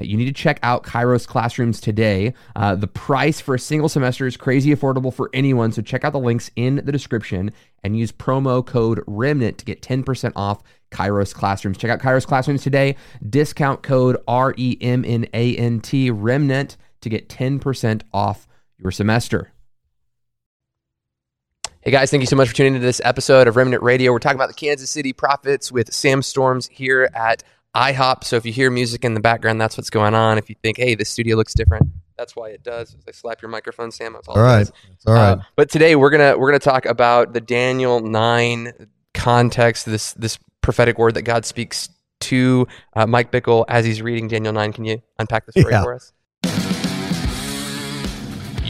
You need to check out Kairos Classrooms today. Uh, the price for a single semester is crazy affordable for anyone, so check out the links in the description and use promo code REMNANT to get 10% off Kairos Classrooms. Check out Kairos Classrooms today. Discount code R E M N A N T REMNANT to get 10% off your semester. Hey guys, thank you so much for tuning into this episode of Remnant Radio. We're talking about the Kansas City Prophets with Sam Storms here at IHOP. So if you hear music in the background, that's what's going on. If you think, hey, this studio looks different, that's why it does. I slap your microphone, Sam. All right, that's all right. Uh, but today we're gonna we're gonna talk about the Daniel nine context. This this prophetic word that God speaks to uh, Mike Bickle as he's reading Daniel nine. Can you unpack this story yeah. for us?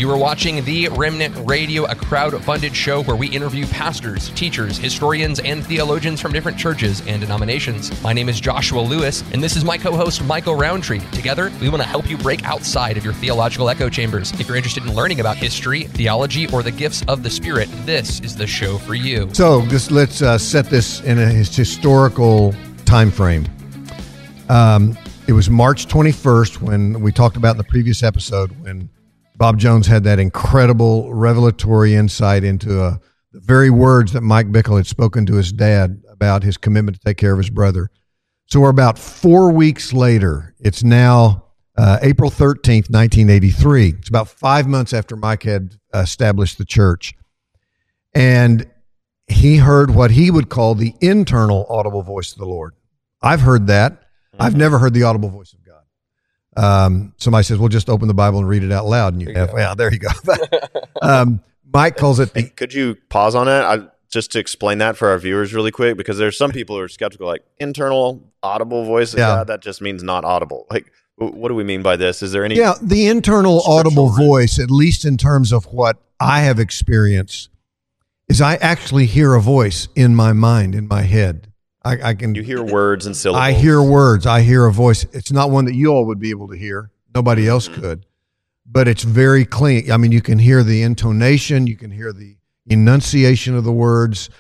You are watching The Remnant Radio, a crowd funded show where we interview pastors, teachers, historians, and theologians from different churches and denominations. My name is Joshua Lewis, and this is my co host, Michael Rowntree. Together, we want to help you break outside of your theological echo chambers. If you're interested in learning about history, theology, or the gifts of the Spirit, this is the show for you. So, just let's uh, set this in a historical time frame. Um, it was March 21st when we talked about in the previous episode when Bob Jones had that incredible revelatory insight into uh, the very words that Mike Bickle had spoken to his dad about his commitment to take care of his brother. So we're about four weeks later. It's now uh, April 13th, 1983. It's about five months after Mike had established the church. And he heard what he would call the internal audible voice of the Lord. I've heard that. Mm-hmm. I've never heard the audible voice of um, somebody says, "Well, just open the Bible and read it out loud." And you, have, yeah, there you go. um, Mike calls it. The, Could you pause on it? I, just to explain that for our viewers really quick, because there's some people who are skeptical, like internal audible voice. Yeah. yeah, that just means not audible. Like, what do we mean by this? Is there any? Yeah, the internal audible voice, at least in terms of what I have experienced, is I actually hear a voice in my mind, in my head. I, I, can. You hear words and syllables. I hear words. I hear a voice. It's not one that you all would be able to hear. Nobody else mm-hmm. could, but it's very clean. I mean, you can hear the intonation. You can hear the enunciation of the words.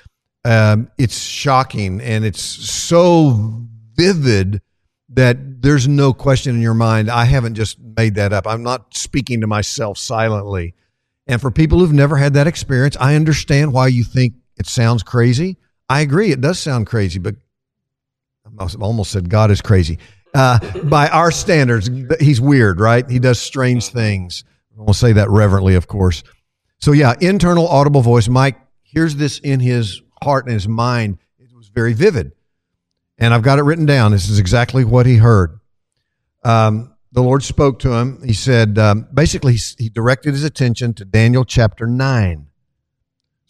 Um, it's shocking, and it's so vivid that there's no question in your mind. I haven't just made that up. I'm not speaking to myself silently. And for people who've never had that experience, I understand why you think it sounds crazy I agree. It does sound crazy, but I almost said God is crazy. Uh, by our standards, he's weird, right? He does strange things. We'll say that reverently, of course. So, yeah, internal audible voice. Mike hears this in his heart and his mind. It was very vivid. And I've got it written down. This is exactly what he heard. Um, the Lord spoke to him. He said, um, basically, he directed his attention to Daniel chapter 9.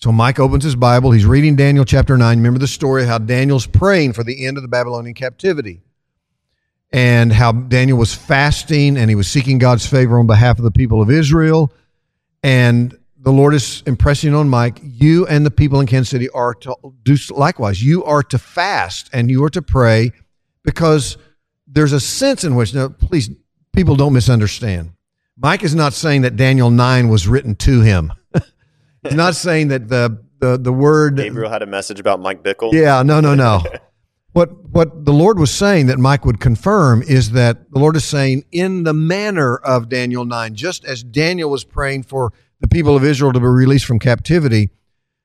So Mike opens his Bible. He's reading Daniel chapter 9. Remember the story of how Daniel's praying for the end of the Babylonian captivity and how Daniel was fasting and he was seeking God's favor on behalf of the people of Israel. And the Lord is impressing on Mike, you and the people in Kansas City are to do likewise. You are to fast and you are to pray because there's a sense in which, now, please, people don't misunderstand. Mike is not saying that Daniel 9 was written to him. He's not saying that the the the word Gabriel had a message about Mike Bickle. Yeah, no, no, no. what what the Lord was saying that Mike would confirm is that the Lord is saying in the manner of Daniel nine, just as Daniel was praying for the people of Israel to be released from captivity,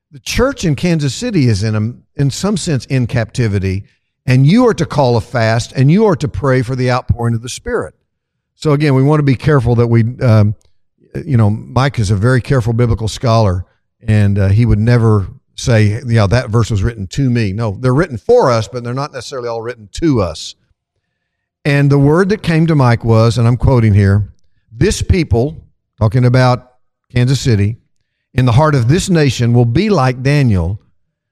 the church in Kansas City is in a, in some sense in captivity, and you are to call a fast and you are to pray for the outpouring of the Spirit. So again, we want to be careful that we um, you know, Mike is a very careful biblical scholar, and uh, he would never say, "Yeah, that verse was written to me." No, they're written for us, but they're not necessarily all written to us. And the word that came to Mike was, and I'm quoting here: "This people, talking about Kansas City, in the heart of this nation, will be like Daniel."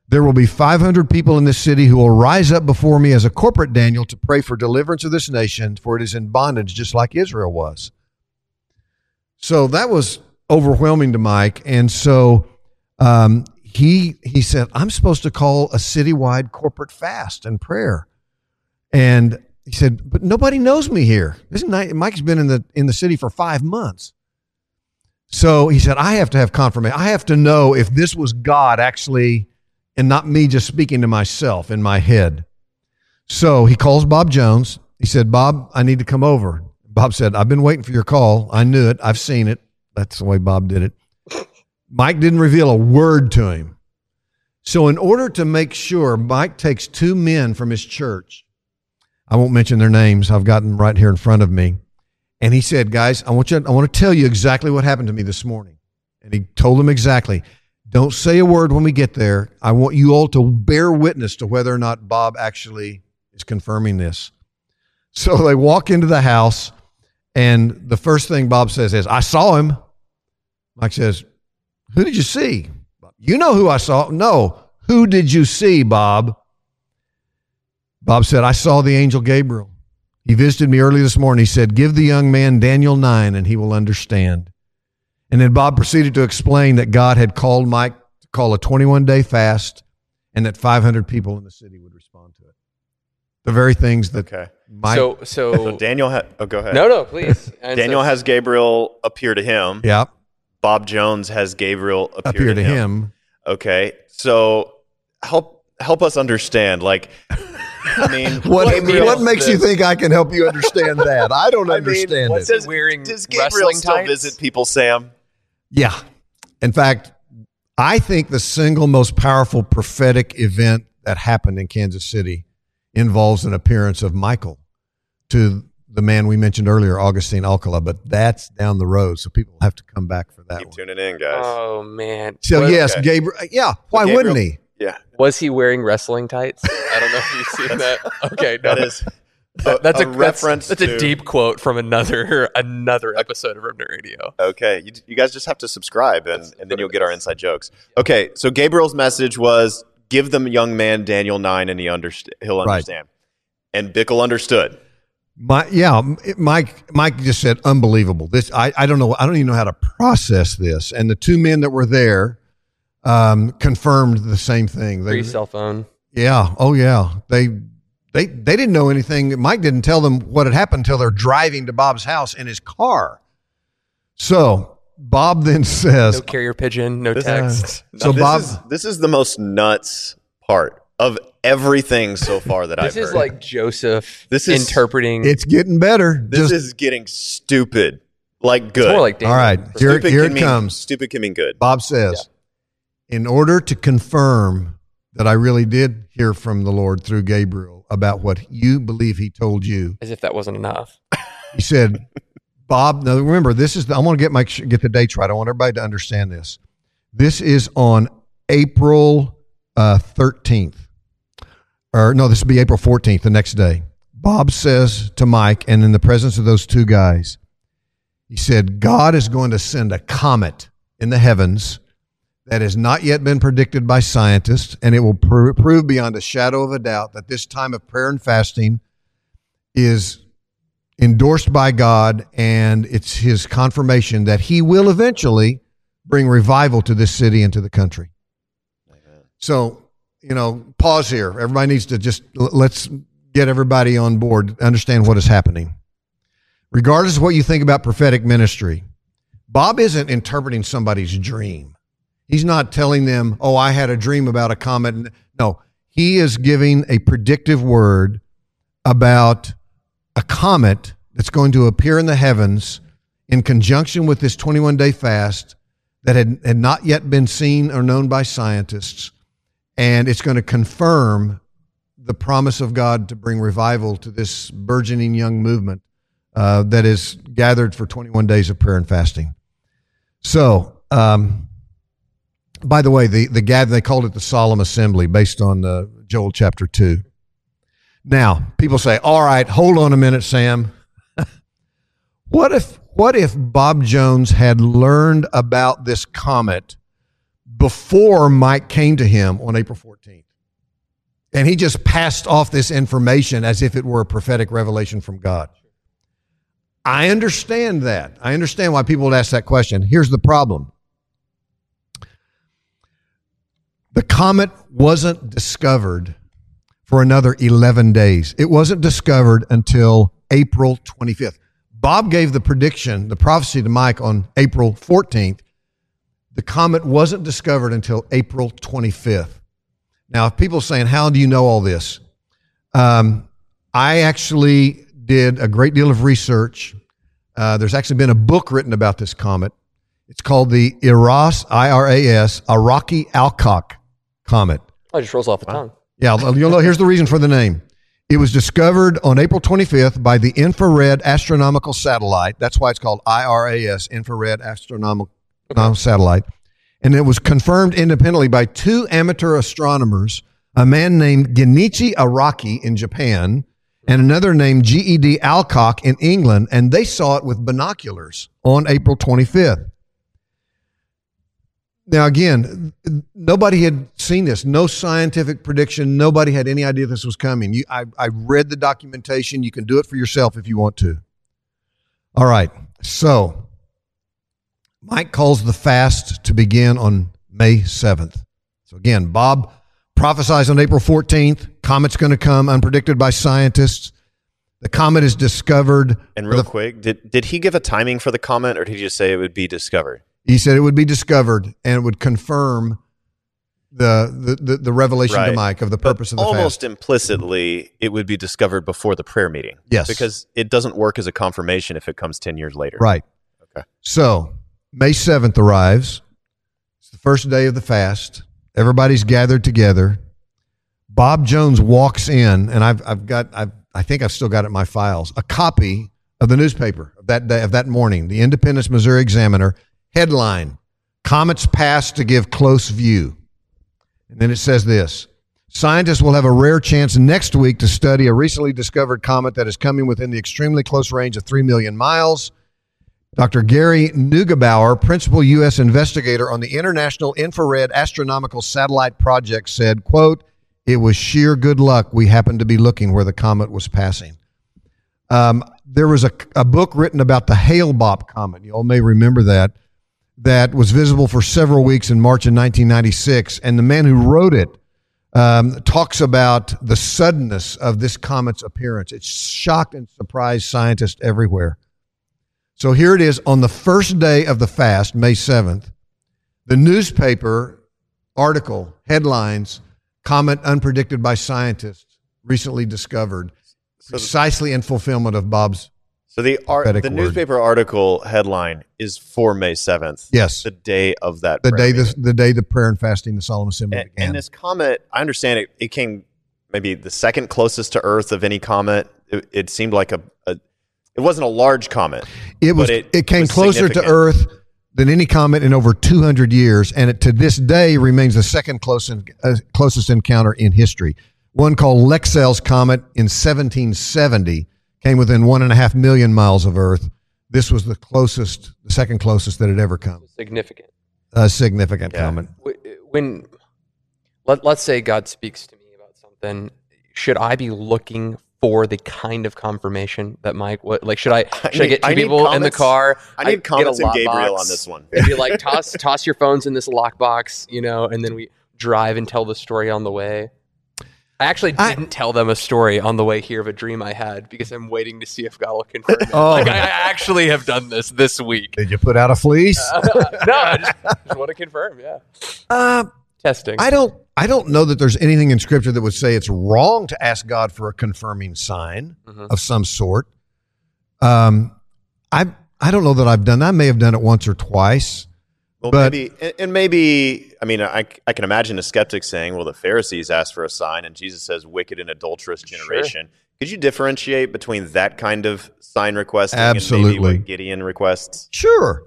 There will be 500 people in this city who will rise up before me as a corporate Daniel to pray for deliverance of this nation, for it is in bondage just like Israel was. So that was overwhelming to Mike. And so um, he he said, I'm supposed to call a citywide corporate fast and prayer. And he said, but nobody knows me here. This is night. Mike's been in the in the city for five months. So he said, I have to have confirmation. I have to know if this was God actually and not me just speaking to myself in my head. So he calls Bob Jones. He said, Bob, I need to come over. Bob said, I've been waiting for your call. I knew it. I've seen it. That's the way Bob did it. Mike didn't reveal a word to him. So, in order to make sure, Mike takes two men from his church. I won't mention their names. I've got them right here in front of me. And he said, Guys, I want, you, I want to tell you exactly what happened to me this morning. And he told them exactly. Don't say a word when we get there. I want you all to bear witness to whether or not Bob actually is confirming this. So they walk into the house, and the first thing Bob says is, I saw him. Mike says, Who did you see? You know who I saw. No. Who did you see, Bob? Bob said, I saw the angel Gabriel. He visited me early this morning. He said, Give the young man Daniel 9 and he will understand. And then Bob proceeded to explain that God had called Mike to call a 21 day fast and that 500 people in the city would respond to it. The very things that Okay. Mike. so, so, So Daniel, ha- oh, go ahead. no, no, please. Daniel so- has Gabriel appear to him. yeah, Bob Jones has Gabriel appear, appear to him. Okay, so help help us understand. Like, I mean, What, Gabriel what makes you think I can help you understand that? I don't I mean, understand what's it. his- wearing Does Gabriel wrestling still tights? visit people, Sam? Yeah. In fact, I think the single most powerful prophetic event that happened in Kansas City involves an appearance of Michael to the man we mentioned earlier, Augustine Alcala, but that's down the road. So people have to come back for that Keep one. tuning in, guys. Oh man. So, was, yes, okay. Gabriel. Uh, yeah. Why Gabriel- wouldn't he? yeah, was he wearing wrestling tights? I don't know if you've seen that. Okay, no. that is That- that's a, reference. That's, that's to, a deep quote from another another episode of Remnant Radio. Okay, you, you guys just have to subscribe, and, and then you'll get our inside jokes. Okay, so Gabriel's message was give the young man Daniel nine, and he underst- he'll Right. understand. And Bickle understood. My, yeah, Mike. Mike just said, "Unbelievable." This, I, I don't know. I don't even know how to process this. And the two men that were there um, confirmed the same thing. They, Free cell phone. Yeah. Oh, yeah. They they they didn't know anything. Mike didn't tell them what had happened until they're driving to Bob's house in his car. So Bob then says, No carrier pigeon. No This- text. "So this Bob, is, this is the most nuts part of everything so far that I've heard. This is like Joseph This is- interpreting. it's getting better." this Just is getting stupid, like good. it's more like all right. Here, stupid here it mean, comes. Stupid can mean good. Bob says, "In order to confirm that I really did hear from the Lord through Gabriel about what you believe He told you." As if that wasn't enough. He said, Bob, now remember, this is, the, I want to get my, get the dates right. I want everybody to understand this. This is on April uh, 13th. Or no, this will be April 14th, the next day. Bob says to Mike, and in the presence of those two guys, he said, God is going to send a comet in the heavens that has not yet been predicted by scientists, and it will pr- prove beyond a shadow of a doubt that this time of prayer and fasting is endorsed by God, and it's his confirmation that he will eventually bring revival to this city and to the country. So, you know, pause here. Everybody needs to just let's get everybody on board, understand what is happening. Regardless of what you think about prophetic ministry, Bob isn't interpreting somebody's dream. He's not telling them, "Oh, I had a dream about a comet." No, he is giving a predictive word about a comet that's going to appear in the heavens in conjunction with this 21 day fast that had, had not yet been seen or known by scientists. And it's going to confirm the promise of God to bring revival to this burgeoning young movement uh, that is gathered for 21 days of prayer and fasting. So, um, by the way, the, the gather, they called it the solemn assembly based on uh, Joel chapter 2. Now, people say, "All right, hold on a minute, Sam. what if what if Bob Jones had learned about this comet before Mike came to him on April 14th? And he just passed off this information as if it were a prophetic revelation from God. I understand that. I understand why people would ask that question. Here's the problem. The comet wasn't discovered for another 11 days. It wasn't discovered until April 25th. Bob gave the prediction, the prophecy to Mike on April 14th. The comet wasn't discovered until April 25th. Now, if people are saying, How do you know all this? Um, I actually did a great deal of research. Uh, there's actually been a book written about this comet. It's called the IRAS, I R A S, Araki Alcock comet. Oh, it just rolls off the tongue. Yeah, you'll know. Here's the reason for the name. It was discovered on April 25th by the Infrared Astronomical Satellite. That's why it's called IRAS, Infrared Astronomical okay. Satellite. And it was confirmed independently by two amateur astronomers, a man named Genichi Araki in Japan and another named G.E.D. Alcock in England, and they saw it with binoculars on April 25th. Now, again, nobody had seen this. No scientific prediction. Nobody had any idea this was coming. You, I, I read the documentation. You can do it for yourself if you want to. All right. So, Mike calls the fast to begin on May 7th. So, again, Bob prophesies on April 14th. Comet's going to come, unpredicted by scientists. The comet is discovered. And real the, quick, did, did he give a timing for the comet or did he just say it would be discovered? He said it would be discovered and it would confirm the the, the, the revelation right. to Mike of the purpose but of the almost fast. implicitly it would be discovered before the prayer meeting. Yes. Because it doesn't work as a confirmation if it comes 10 years later. Right. Okay. So May 7th arrives. It's the first day of the fast. Everybody's gathered together. Bob Jones walks in, and I've, I've got, I've, I think I've still got it in my files, a copy of the newspaper of that day, of that morning, the Independence Missouri Examiner. Headline Comets pass to give close view. And then it says this Scientists will have a rare chance next week to study a recently discovered comet that is coming within the extremely close range of 3 million miles. Dr. Gary Neugebauer, principal U.S. investigator on the International Infrared Astronomical Satellite Project, said, quote, it was sheer good luck we happened to be looking where the comet was passing. Um, there was a, a book written about the Hale-Bopp comet. You all may remember that that was visible for several weeks in March of 1996. And the man who wrote it um, talks about the suddenness of this comet's appearance. It shocked and surprised scientists everywhere. So here it is on the first day of the fast, May 7th. The newspaper article headlines Comet unpredicted by scientists recently discovered, precisely in fulfillment of Bob's so the art, the word. newspaper article headline is for May seventh. Yes, the day of that. The day the, the day the prayer and fasting, the solemn assembly and, began. And this comet, I understand it. It came maybe the second closest to Earth of any comet. It, it seemed like a, a, it wasn't a large comet. It was. It, it, came closer to Earth than any comet in over 200 years, and it to this day remains the second closest uh, closest encounter in history. One called Lexell's comet in 1770 came within one and a half million miles of Earth. This was the closest, the second closest that had ever come. Significant. A significant yeah. comet. When let let's say God speaks to me about something, should I be looking for the kind of confirmation that Mike what like should I should I, need, I get two I people comments, in the car? I need I comments and Gabriel on this one. Maybe like toss toss your phones in this lockbox, you know, and then we drive and tell the story on the way. I actually didn't I, tell them a story on the way here of a dream I had because I'm waiting to see if God will confirm it. Oh. Like, I, I, actually have done this this week. Did you put out a fleece? Uh, no, I just, just, want to confirm. Yeah. Uh, Testing. I don't. I don't know that there's anything in Scripture that would say it's wrong to ask God for a confirming sign mm-hmm. of some sort. Um, I I don't know that I've done that. I may have done it once or twice. Well, but, maybe, and maybe, I mean, I, I can imagine a skeptic saying, well, the Pharisees asked for a sign, and Jesus says, wicked and adulterous generation. Sure. Could you differentiate between that kind of sign requesting Absolutely. and maybe what Gideon requests? Sure.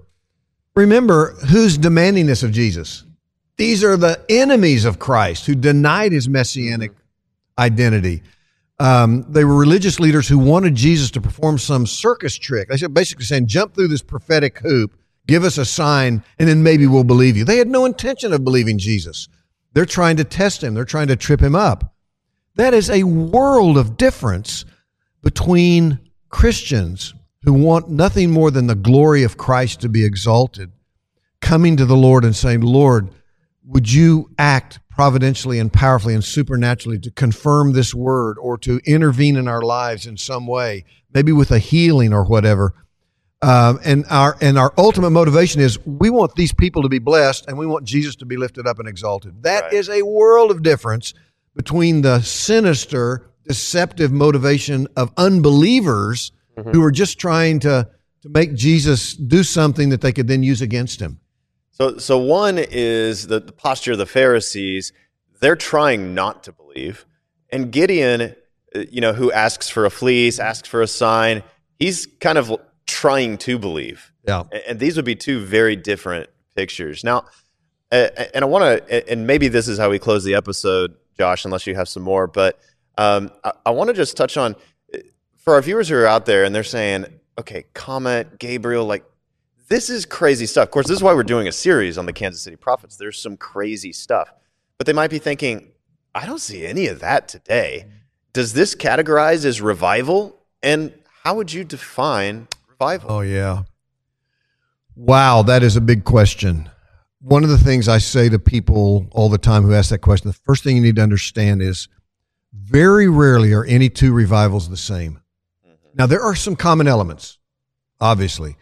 Remember, who's demanding this of Jesus? These are the enemies of Christ who denied his messianic identity. Um, they were religious leaders who wanted Jesus to perform some circus trick. They were basically saying, jump through this prophetic hoop Give us a sign, and then maybe we'll believe you. They had no intention of believing Jesus. They're trying to test him, they're trying to trip him up. That is a world of difference between Christians who want nothing more than the glory of Christ to be exalted, coming to the Lord and saying, Lord, would you act providentially and powerfully and supernaturally to confirm this word or to intervene in our lives in some way, maybe with a healing or whatever. Um, and our and our ultimate motivation is we want these people to be blessed and we want Jesus to be lifted up and exalted. That Right. is a world of difference between the sinister, deceptive motivation of unbelievers who are just trying to to make Jesus do something that they could then use against him. So, so one is the, the posture of the Pharisees. They're trying not to believe, and Gideon, uh, you know, who asks for a fleece, asks for a sign. He's kind of trying to believe, Yeah. And these would be two very different pictures. Now, uh, and I want to, and maybe this is how we close the episode, Josh, unless you have some more. But um, I, want to just touch on uh, for our viewers who are out there and they're saying, okay, Comet, Gabriel, like this is crazy stuff. Of course, this is why we're doing a series on the Kansas City Prophets. There's some crazy stuff. But they might be thinking, I don't see any of that today. Does this categorize as revival? And how would you define revival? Oh yeah. Wow, that is a big question. One of the things I say to people all the time who ask that question, the first thing you need to understand is very rarely are any two revivals the same. Mm-hmm. Now there are some common elements, obviously,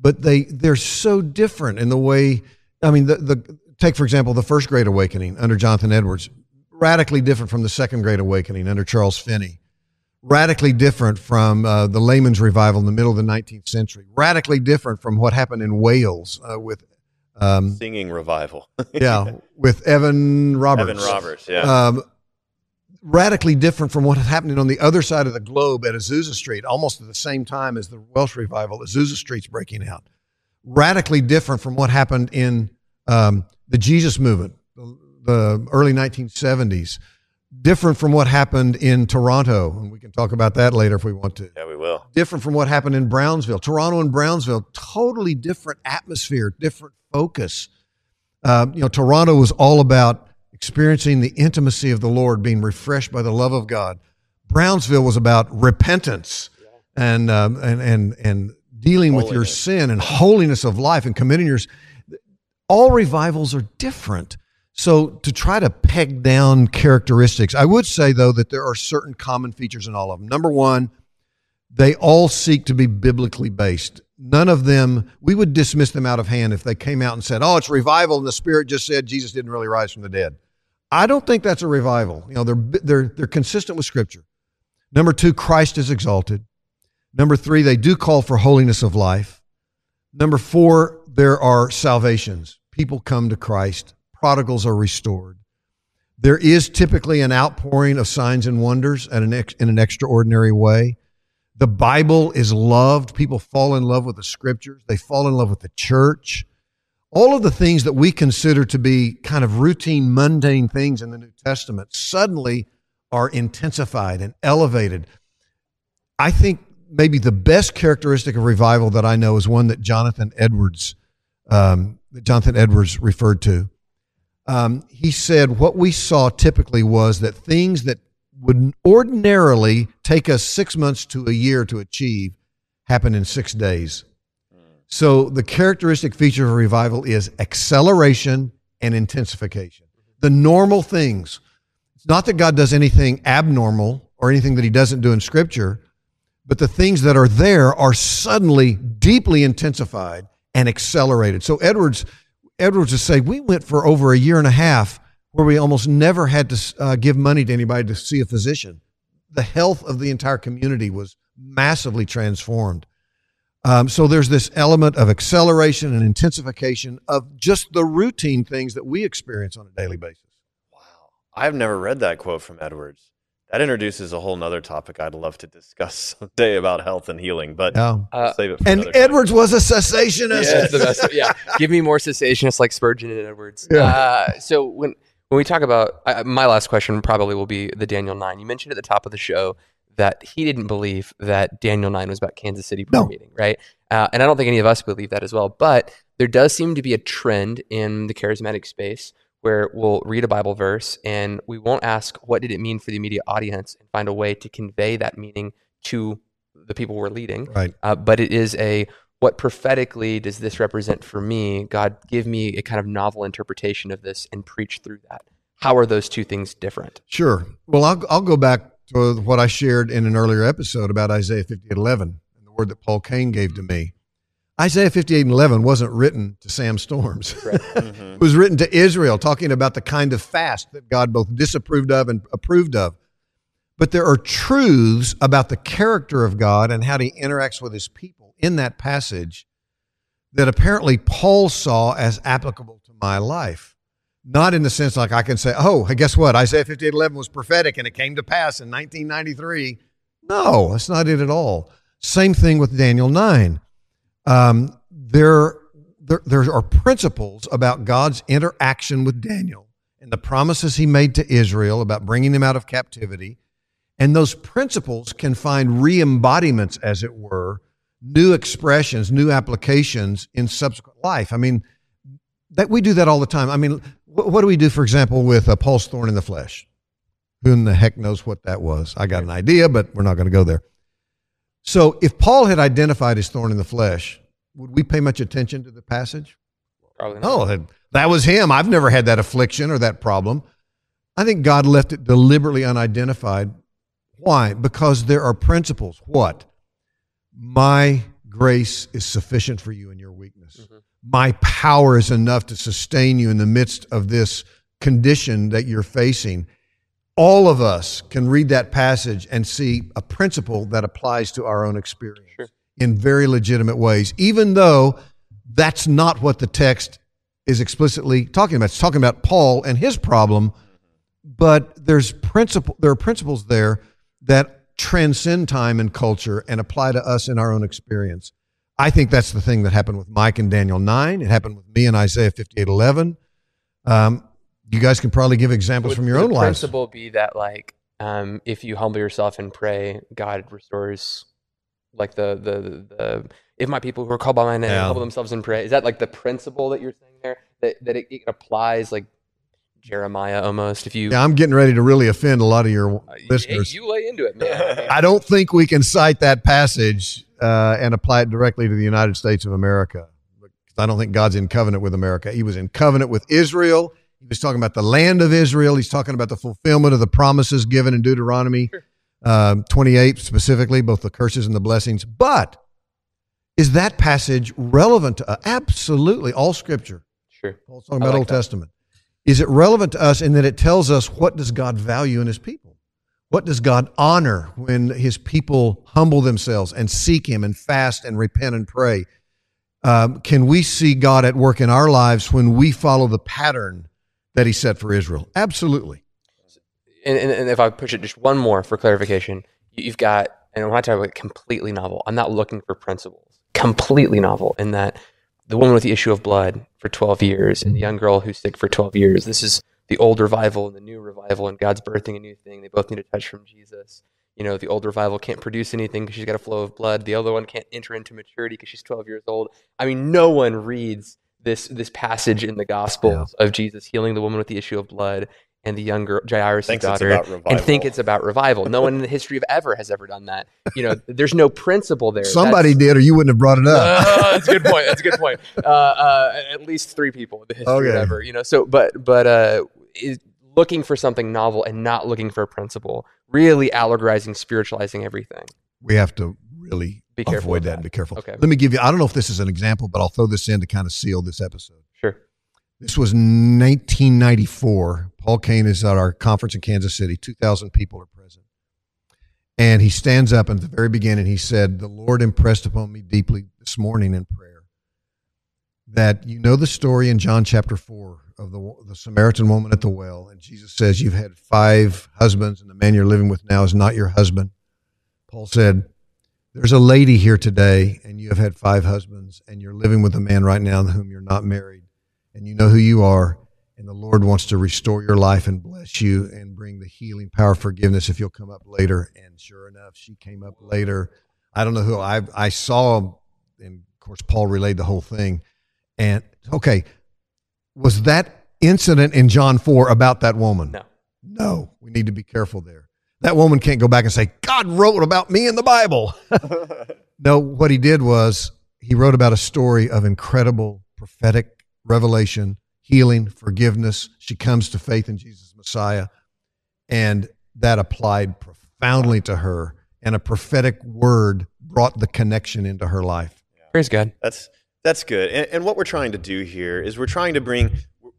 but they they're so different in the way. I mean, the, the take for example the first Great Awakening under Jonathan Edwards, radically different from the second Great Awakening under Charles Finney radically different from uh, the layman's revival in the middle of the 19th century, radically different from what happened in Wales uh, with, um, Singing revival. yeah, with Evan Roberts. Evan Roberts, yeah. Um, radically different from what is happening on the other side of the globe at Azusa Street, almost at the same time as the Welsh revival. Azusa Street's breaking out. Radically different from what happened in um, the Jesus movement, the, the early 1970s. Different from what happened in Toronto, and we can talk about that later if we want to yeah, we will. different from what happened in Brownsville. Toronto and Brownsville, totally different atmosphere, different focus. Um, you know, Toronto was all about experiencing the intimacy of the Lord, being refreshed by the love of God. Brownsville was about repentance and um, and and and dealing with your sin and holiness of life and committing your. All revivals are different. So to try to peg down characteristics, I would say though that there are certain common features in all of them. Number one, they all seek to be biblically based. None of them, we would dismiss them out of hand if they came out and said, "Oh, it's revival," and the Spirit just said Jesus didn't really rise from the dead. I don't think that's a revival. You know, they're they're they're consistent with Scripture. Number two, Christ is exalted. Number three, they do call for holiness of life. Number four, there are salvations. People come to Christ. Prodigals are restored. There is typically an outpouring of signs and wonders an ex, in an extraordinary way. The Bible is loved. People fall in love with the scriptures. They fall in love with the church. All of the things that we consider to be kind of routine, mundane things in the New Testament suddenly are intensified and elevated. I think maybe the best characteristic of revival that I know is one that Jonathan Edwards, um, that Jonathan Edwards referred to. Um, he said what we saw typically was that things that would ordinarily take us six months to a year to achieve happen in six days. So the characteristic feature of revival is acceleration and intensification. The normal things. It's not that God does anything abnormal or anything that he doesn't do in scripture, but the things that are there are suddenly deeply intensified and accelerated. So Edwards Edwards would say we went for over a year and a half where we almost never had to uh, give money to anybody to see a physician. The health of the entire community was massively transformed. Um, so there's this element of acceleration and intensification of just the routine things that we experience on a daily basis. Wow. I've never read that quote from Edwards. That introduces a whole nother topic I'd love to discuss someday about health and healing, but Yeah. Uh, save it for And another time. Edwards was a cessationist. Yeah. The best. Yeah, give me more cessationists like Spurgeon and Edwards. Yeah. Uh, so when when we talk about uh, my last question, probably will be the Daniel nine. You mentioned at the top of the show that he didn't believe that Daniel nine was about Kansas City prayer No. meeting, right? Uh, and I don't think any of us believe that as well. But there does seem to be a trend in the charismatic space where we'll read a Bible verse and we won't ask what did it mean for the immediate audience and find a way to convey that meaning to the people we're leading Right. uh, but it is a what prophetically does this represent for me? God, give me a kind of novel interpretation of this and preach through that. how are those two things different? Sure. Well, I'll, I'll go back to what I shared in an earlier episode about Isaiah 58 11 and the word that Paul Cain gave to me. Isaiah 58 and 11 wasn't written to Sam Storms. Mm-hmm. it was written to Israel, talking about the kind of fast that God both disapproved of and approved of. But there are truths about the character of God and how he interacts with his people in that passage that apparently Paul saw as applicable to my life. Not in the sense like I can say, oh, guess what? Isaiah 58 11 was prophetic and it came to pass in 1993. No, that's not it at all. Same thing with Daniel 9. Um, there, there, there are principles about God's interaction with Daniel and the promises he made to Israel about bringing them out of captivity. And those principles can find re embodiments, as it were, new expressions, new applications in subsequent life. I mean, that we do that all the time. I mean, what, what do we do, for example, with a Paul's thorn in the flesh? Who in the heck knows what that was? I got an idea, but we're not going to go there. So, if Paul had identified his thorn in the flesh, would we pay much attention to the passage? Probably not. Oh, that- that was him. I've never had that affliction or that problem. I think God left it deliberately unidentified. Why? Because there are principles. What? My grace is sufficient for you in your weakness. Mm-hmm. My power is enough to sustain you in the midst of this condition that you're facing. All of us can read that passage and see a principle that applies to our own experience Sure. in very legitimate ways, even though that's not what the text is explicitly talking about. It's talking about Paul and his problem, but there's principle there are principles there that transcend time and culture and apply to us in our own experience. I think that's the thing that happened with Mike and Daniel 9. It happened with me and Isaiah 58 11. Um, you guys can probably give examples Would- from your would own lives. principle be that like um, if you humble yourself and pray, God restores like the the the, the if my people who are called by my name Yeah. humble themselves and pray. Is that like the principle that you're saying there? That that it, it applies like Jeremiah almost. If you Yeah, I'm getting ready to really offend a lot of your uh, listeners. you lay into it, man. I don't think we can cite that passage uh, and apply it directly to the United States of America. I don't think God's in covenant with America. He was in covenant with Israel. He was talking about the land of Israel. He's talking about the fulfillment of the promises given in Deuteronomy um, 28 specifically, both the curses and the blessings. But is that passage relevant to us? Absolutely. All scripture. sure. Paul's talking about like Old that. Testament. Is it relevant to us in that it tells us what does God value in his people? What does God honor when his people humble themselves and seek him and fast and repent and pray? Um, can we see God at work in our lives when we follow the pattern that he set for Israel? Absolutely. and, and, and if I push it just one more for clarification, you- you've got, and when I talk about completely novel, I'm not looking for principles. Completely novel in that the woman with the issue of blood for 12 years and the young girl who's sick for 12 years. This is the old revival and the new revival, and God's birthing a new thing. They both need a touch from Jesus. You know, the old revival can't produce anything because she's got a flow of blood. The other one can't enter into maturity because she's 12 years old. I mean, no one reads this this passage in the Gospels of Jesus healing the woman with the issue of blood and the young girl, Jairus' Thinks daughter, and think it's about revival. No one in the history of ever has ever done that. You know, there's no principle there. Somebody That's- did, or you wouldn't have brought it up. Uh, that's a good point. That's a good point. Uh, uh, at least three people in the history of ever. You know, so but but uh, is looking for something novel and not looking for a principle, really allegorizing, spiritualizing everything. we have to really Be careful avoid that that. and be careful. Okay. Let me give you, I don't know if this is an example, but I'll throw this in to kind of seal this episode. Sure. This was 1994. Paul Cain is at our conference in Kansas City. 2,000 people are present. And he stands up at the very beginning, he said, The Lord impressed upon me deeply this morning in prayer that you know the story in John chapter 4 of the, the Samaritan woman at the well. And Jesus says, You've had five husbands, and the man you're living with now is not your husband. Paul said, There's a lady here today, and you have had five husbands, and you're living with a man right now whom you're not married and you know who you are, and the Lord wants to restore your life and bless you and bring the healing power of forgiveness if you'll come up later. And sure enough, she came up later. I don't know who I I saw, and of course Paul relayed the whole thing. And okay, was that incident in John four about that woman? No. No, we need to be careful there. That woman can't go back and say God wrote about me in the Bible. No, what he did was he wrote about a story of incredible prophetic revelation, healing, forgiveness. She comes to faith in Jesus Messiah. And that applied profoundly to her. And a prophetic word brought the connection into her life. Praise God. That's that's good. And, and what we're trying to do here is we're trying to bring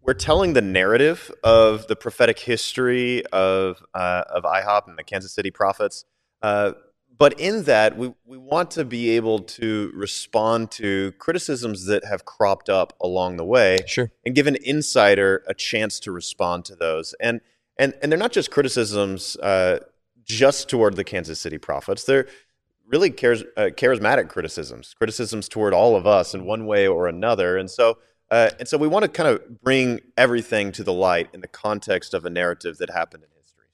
we're telling the narrative of the prophetic history of uh, of IHOP and the Kansas City prophets. Uh, but in that, we, we want to be able to respond to criticisms that have cropped up along the way, Sure. and give an insider a chance to respond to those. And and and they're not just criticisms uh, just toward the Kansas City prophets. They're really charis- uh, charismatic criticisms, criticisms toward all of us in one way or another. And so, uh, and so we want to kind of bring everything to the light in the context of a narrative that happened in.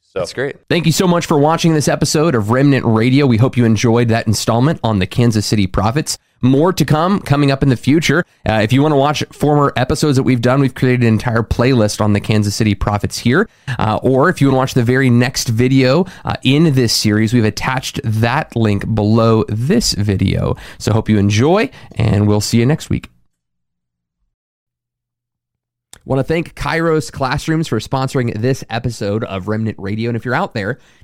So That's great. Thank you so much for watching this episode of Remnant Radio. We hope you enjoyed that installment on the Kansas City Prophets. More to come coming up in the future. Uh, if you want to watch former episodes that we've done, we've created an entire playlist on the Kansas City Prophets here. Uh, or if you want to watch the very next video uh, in this series, we've attached that link below this video. So hope you enjoy, and we'll see you next week. Want to thank Kairos Classrooms for sponsoring this episode of Remnant Radio. And if you're out there,